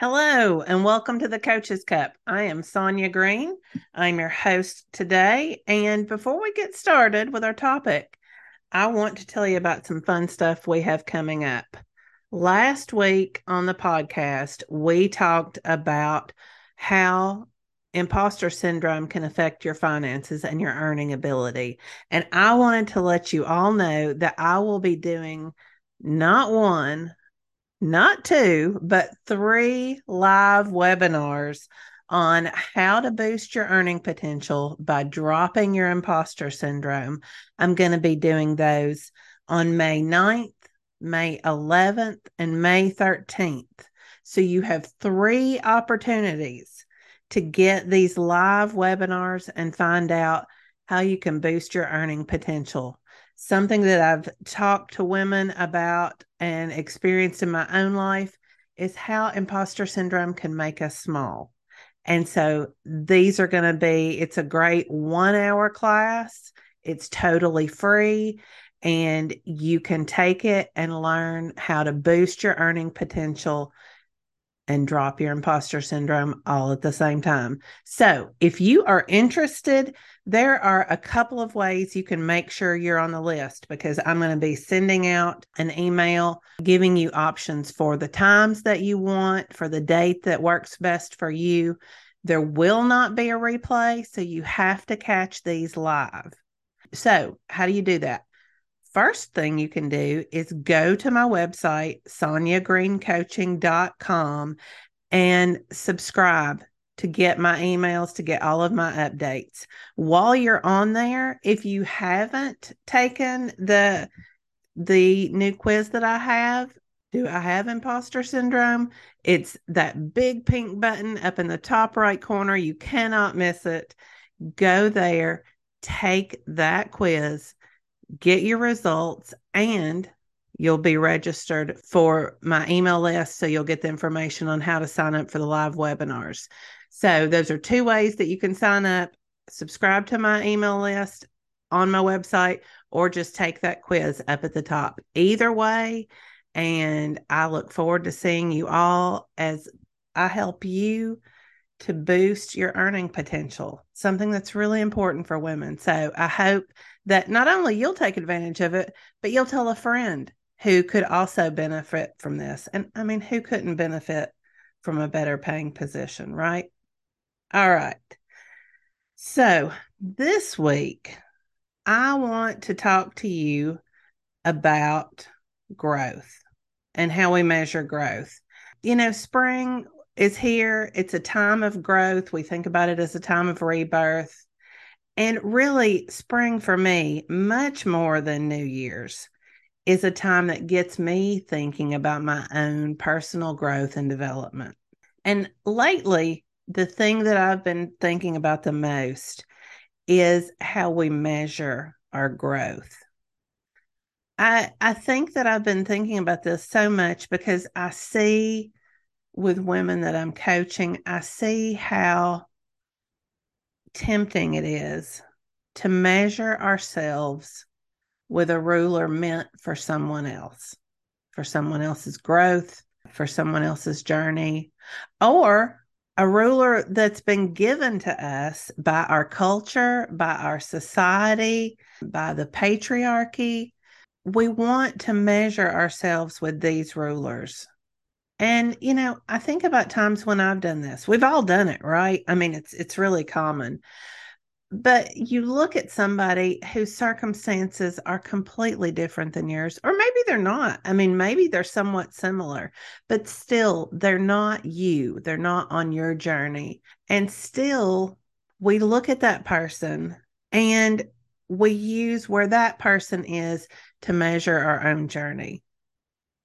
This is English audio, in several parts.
Hello, and welcome to the Coaches Cup. I am Sonya Green. I'm your host today. And before we get started with our topic, I want to tell you about some fun stuff we have coming up. Last week on the podcast, we talked about how imposter syndrome can affect your finances and your earning ability. And I wanted to let you all know that I will be doing not one, not two, but three live webinars on how to boost your earning potential by dropping your imposter syndrome. I'm going to be doing those on May 9th, May 11th, and May 13th. So you have three opportunities to get these live webinars and find out how you can boost your earning potential something that I've talked to women about and experienced in my own life is how imposter syndrome can make us small. And so these are going to be, it's a great one hour class. It's totally free and you can take it and learn how to boost your earning potential and drop your imposter syndrome all at the same time. So, if you are interested, there are a couple of ways you can make sure you're on the list because I'm going to be sending out an email giving you options for the times that you want, for the date that works best for you. There will not be a replay, so you have to catch these live. So, how do you do that? First thing you can do is go to my website, sonyagreencoaching.com, and subscribe to get my emails, to get all of my updates. While you're on there, if you haven't taken the the new quiz that I have, do I have imposter syndrome? It's that big pink button up in the top right corner. You cannot miss it. Go there, take that quiz get your results, and you'll be registered for my email list. So you'll get the information on how to sign up for the live webinars. So those are two ways that you can sign up subscribe to my email list on my website or just take that quiz up at the top. Either way, and I look forward to seeing you all as I help you to boost your earning potential, something that's really important for women. So I hope that not only you'll take advantage of it, but you'll tell a friend who could also benefit from this. And I mean, who couldn't benefit from a better paying position, right? All right. So this week, I want to talk to you about growth and how we measure growth. You know, spring is here. It's a time of growth. We think about it as a time of rebirth. And really, spring for me, much more than New Year's, is a time that gets me thinking about my own personal growth and development. And lately, the thing that I've been thinking about the most is how we measure our growth. I I think that I've been thinking about this so much because I see with women that I'm coaching, I see how tempting it is to measure ourselves with a ruler meant for someone else, for someone else's growth, for someone else's journey, or a ruler that's been given to us by our culture, by our society, by the patriarchy. We want to measure ourselves with these rulers. And you know, I think about times when I've done this. We've all done it, right? I mean, it's it's really common. But you look at somebody whose circumstances are completely different than yours, or maybe they're not. I mean, maybe they're somewhat similar, but still, they're not you. They're not on your journey. And still, we look at that person and we use where that person is to measure our own journey.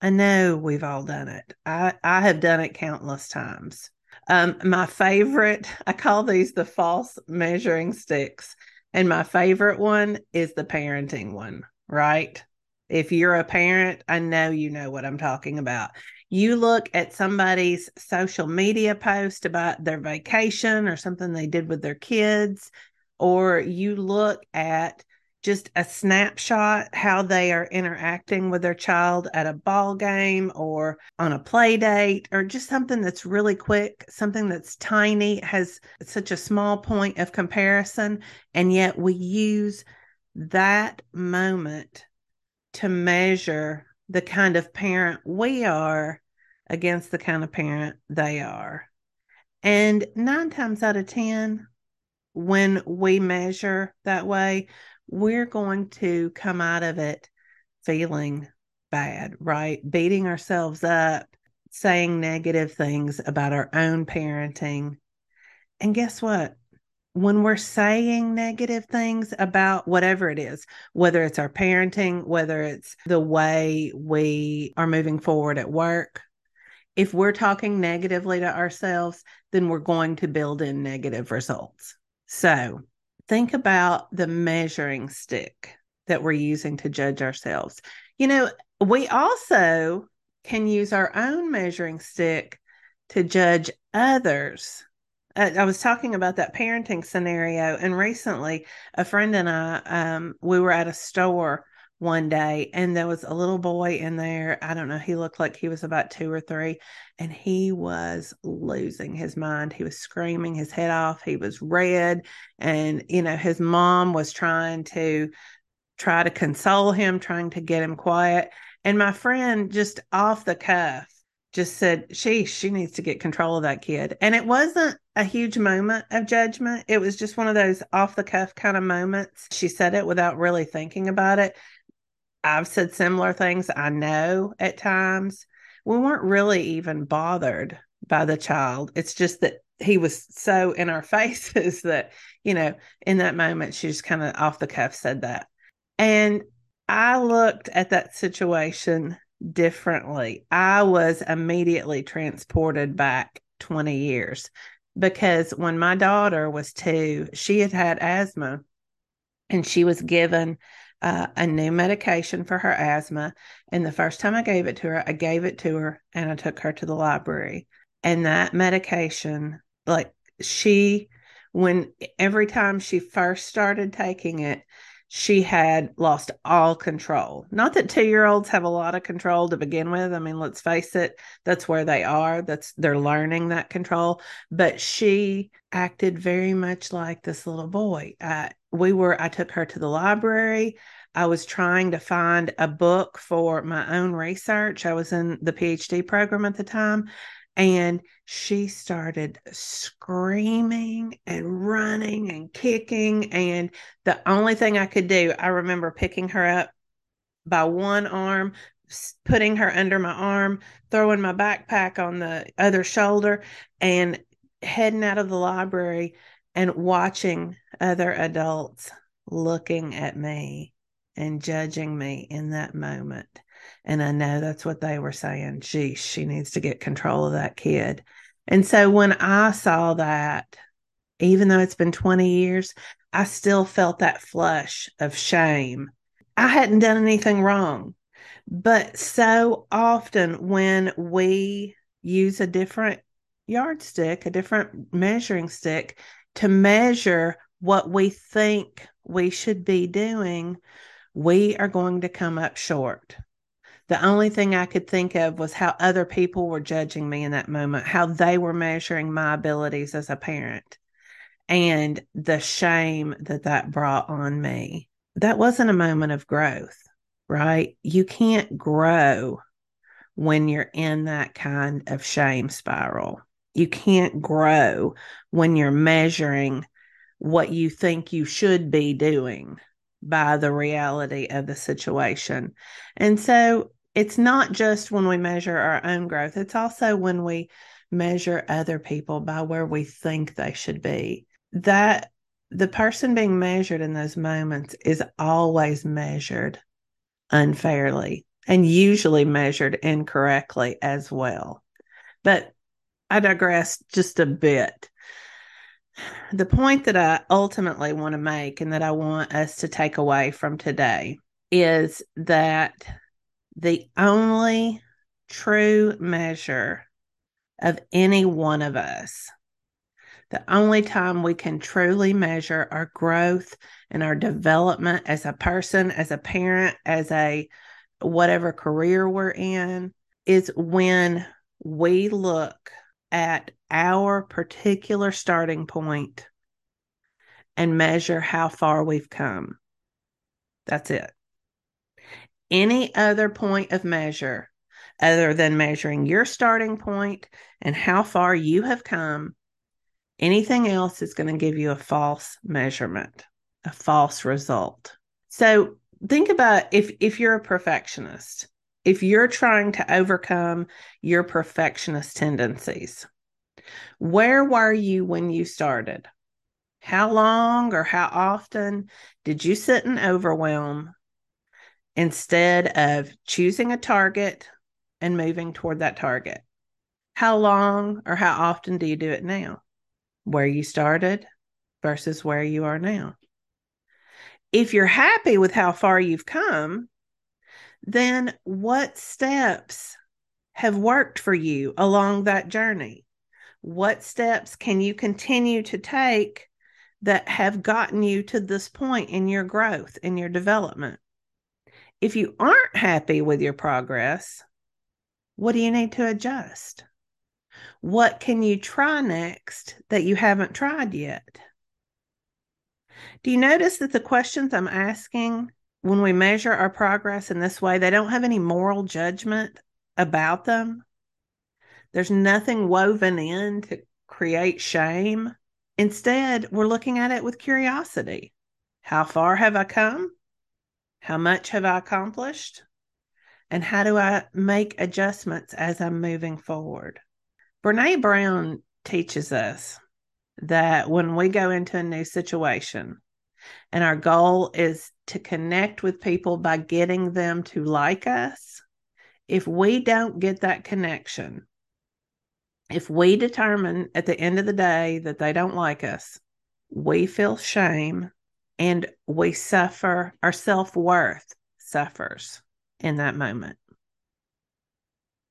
I know we've all done it. I, I have done it countless times. Um, my favorite, I call these the false measuring sticks. And my favorite one is the parenting one, right? If you're a parent, I know you know what I'm talking about. You look at somebody's social media post about their vacation or something they did with their kids, or you look at just a snapshot how they are interacting with their child at a ball game or on a play date or just something that's really quick something that's tiny has such a small point of comparison. And yet we use that moment to measure the kind of parent we are against the kind of parent they are. And 9 times out of 10 when we measure that way we're going to come out of it feeling bad, right? Beating ourselves up, saying negative things about our own parenting. And guess what? When we're saying negative things about whatever it is, whether it's our parenting, whether it's the way we are moving forward at work, if we're talking negatively to ourselves, then we're going to build in negative results. So think about the measuring stick that we're using to judge ourselves. You know, we also can use our own measuring stick to judge others. I, was talking about that parenting scenario, and recently a friend and I, um, we were at a store one day and there was a little boy in there. I don't know, he looked like he was about two or three, and he was losing his mind. He was screaming his head off. He was red. And, you know, his mom was trying to try to console him, trying to get him quiet. And my friend just off the cuff just said, she she needs to get control of that kid. And it wasn't a huge moment of judgment. It was just one of those off the cuff kind of moments. She said it without really thinking about it. I've said similar things, I know at times. We weren't really even bothered by the child. It's just that he was so in our faces that, you know, in that moment, she just kind of off the cuff said that. And I looked at that situation differently. I was immediately transported back 20 years because when my daughter was two, she had had asthma and she was given uh, a new medication for her asthma. And the first time I gave it to her, I gave it to her and I took her to the library. And that medication, like she, when every time she first started taking it, she had lost all control. Not that two year olds have a lot of control to begin with. I mean, let's face it, that's where they are. That's they're learning that control. But she acted very much like this little boy. We were, I took her to the library. I was trying to find a book for my own research. I was in the PhD program at the time. And she started screaming and running and kicking. And the only thing I could do, I remember picking her up by one arm, putting her under my arm, throwing my backpack on the other shoulder, and heading out of the library and watching other adults looking at me and judging me in that moment. And I know that's what they were saying. Geez, she needs to get control of that kid. And so when I saw that, even though it's been 20 years, I still felt that flush of shame. I hadn't done anything wrong. But so often when we use a different yardstick, a different measuring stick to measure what we think we should be doing, we are going to come up short. The only thing I could think of was how other people were judging me in that moment, how they were measuring my abilities as a parent, and the shame that that brought on me. That wasn't a moment of growth, right? You can't grow when you're in that kind of shame spiral. You can't grow when you're measuring what you think you should be doing by the reality of the situation. And so it's not just when we measure our own growth, it's also when we measure other people by where we think they should be. That the person being measured in those moments is always measured unfairly and usually measured incorrectly as well. But I digress just a bit. The point that I ultimately want to make and that I want us to take away from today is that the only true measure of any one of us, The only time we can truly measure our growth and our development as a person, as a parent, as a whatever career we're in is when we look at our particular starting point and measure how far we've come. That's it. Any other point of measure other than measuring your starting point and how far you have come, anything else is going to give you a false measurement, a false result. So think about if if you're a perfectionist, if you're trying to overcome your perfectionist tendencies, where were you when you started? How long or how often did you sit in overwhelm instead of choosing a target and moving toward that target? How long or how often do you do it now? Where you started versus where you are now. If you're happy with how far you've come, then what steps have worked for you along that journey? What steps can you continue to take that have gotten you to this point in your growth, in your development? If you aren't happy with your progress, what do you need to adjust? What can you try next that you haven't tried yet? Do you notice that the questions I'm asking when we measure our progress in this way, they don't have any moral judgment about them? There's nothing woven in to create shame. Instead, we're looking at it with curiosity. How far have I come? How much have I accomplished? And how do I make adjustments as I'm moving forward? Brene Brown teaches us that when we go into a new situation, and our goal is to connect with people by getting them to like us. If we don't get that connection, if we determine at the end of the day that they don't like us, we feel shame and we suffer, our self worth suffers in that moment.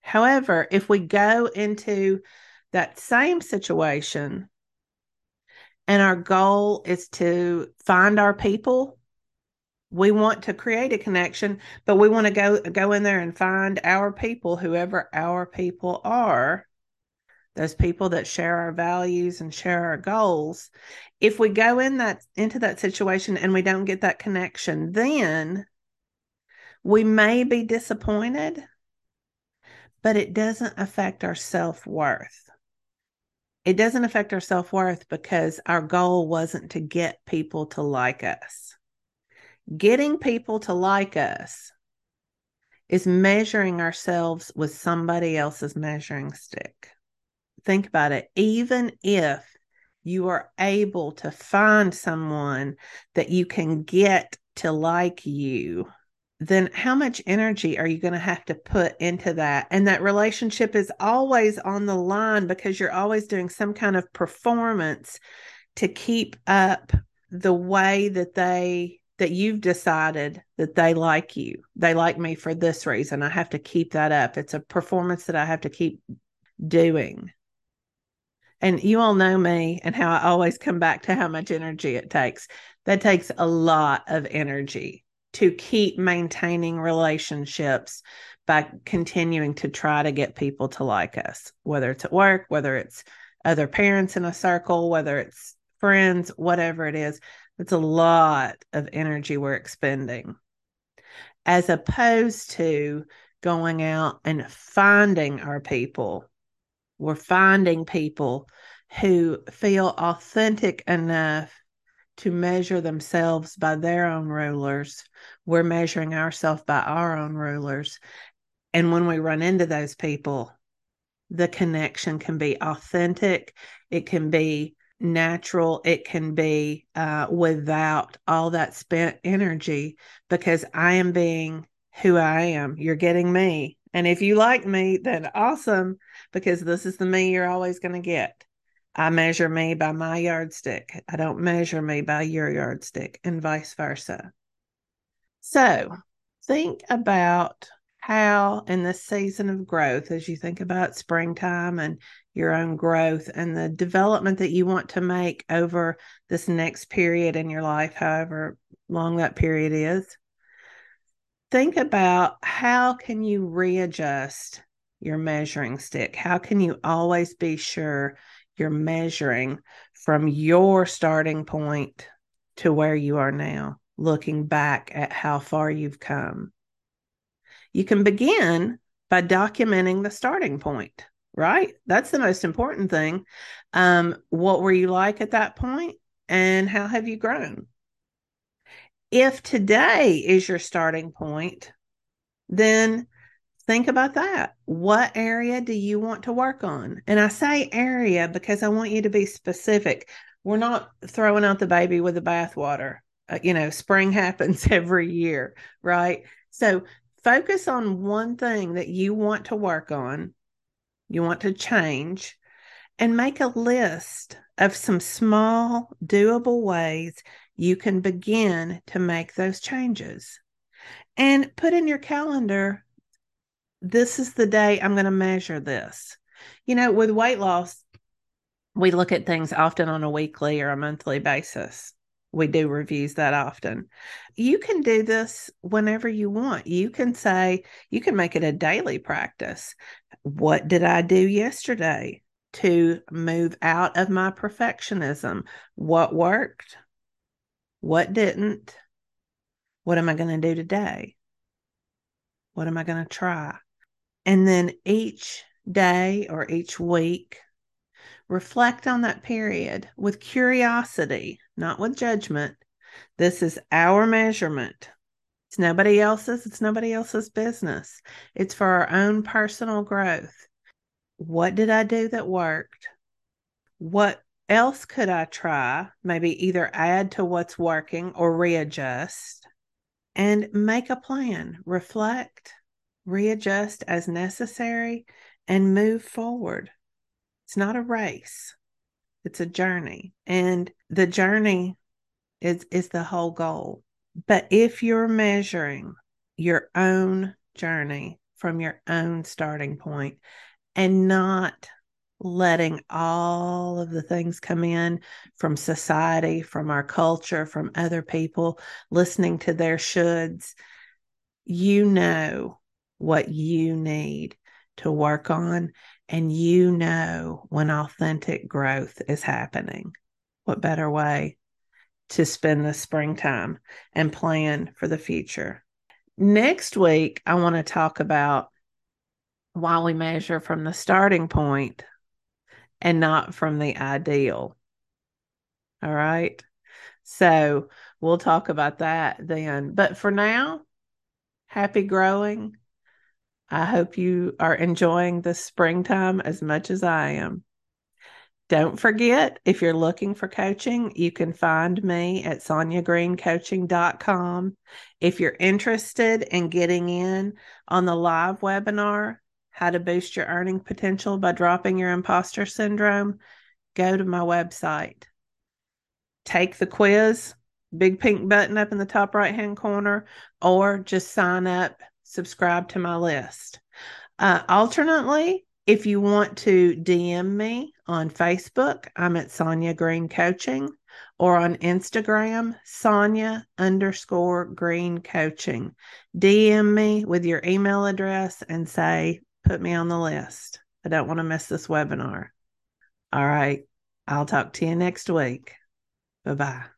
However, if we go into that same situation and our goal is to find our people. We want to create a connection but we want to go go in there and find our people whoever our people are. Those people that share our values and share our goals. If we go in that into that situation and we don't get that connection then we may be disappointed but it doesn't affect our self-worth it doesn't affect our self worth because our goal wasn't to get people to like us. Getting people to like us is measuring ourselves with somebody else's measuring stick. Think about it. Even if you are able to find someone that you can get to like you, then how much energy are you going to have to put into that? And that relationship is always on the line because you're always doing some kind of performance to keep up the way that they that you've decided that they like you. They like me for this reason. I have to keep that up. It's a performance that I have to keep doing. And you all know me and how I always come back to how much energy it takes. That takes a lot of energy to keep maintaining relationships by continuing to try to get people to like us, whether it's at work, whether it's other parents in a circle, whether it's friends, whatever it is. It's a lot of energy we're expending as opposed to going out and finding our people. We're finding people who feel authentic enough to measure themselves by their own rulers. We're measuring ourselves by our own rulers. And when we run into those people, the connection can be authentic, it can be natural, it can be uh, without all that spent energy because I am being who I am. You're getting me. And if you like me, then awesome, because this is the me you're always going to get. I measure me by my yardstick. I don't measure me by your yardstick, and vice versa. So think about how in this season of growth, as you think about springtime and your own growth and the development that you want to make over this next period in your life, however long that period is, think about how can you readjust your measuring stick? How can you always be sure you're measuring from your starting point to where you are now, looking back at how far you've come? You can begin by documenting the starting point, right? That's the most important thing. Um, what were you like at that point, and how have you grown? If today is your starting point, then think about that. What area do you want to work on? And I say area because I want you to be specific. We're not throwing out the baby with the bathwater. Uh, you know, spring happens every year, right? So focus on one thing that you want to work on, you want to change, and make a list of some small, doable ways you can begin to make those changes. And put in your calendar this is the day I'm going to measure this. You know, with weight loss, we look at things often on a weekly or a monthly basis. We do reviews that often. You can do this whenever you want. You can say, you can make it a daily practice. What did I do yesterday to move out of my perfectionism? What worked? What didn't? What am I going to do today? What am I going to try? And then each day or each week, reflect on that period with curiosity, not with judgment. This is our measurement. It's nobody else's, it's nobody else's business. It's for our own personal growth. What did I do that worked? What else could I try? Maybe either add to what's working or readjust and make a plan, reflect, readjust as necessary, and move forward. It's not a race, it's a journey. And the journey is, is the whole goal. But if you're measuring your own journey from your own starting point and not letting all of the things come in from society, from our culture, from other people, listening to their shoulds, you know what you need to work on, and you know when authentic growth is happening. What better way to spend the springtime and plan for the future? Next week, I want to talk about why we measure from the starting point and not from the ideal. All right. So we'll talk about that then. But for now, happy growing I hope you are enjoying the springtime as much as I am. Don't forget, if you're looking for coaching, you can find me at sonyagreencoaching.com. If you're interested in getting in on the live webinar, How to Boost Your Earning Potential by Dropping Your Imposter Syndrome, go to my website. Take the quiz, big pink button up in the top right hand corner, or just sign up subscribe to my list. Uh, alternately, if you want to DM me on Facebook, I'm at Sonya Green Coaching, or on Instagram, Sonya underscore Green Coaching. DM me with your email address and say, put me on the list. I don't want to miss this webinar. All right. I'll talk to you next week. Bye bye.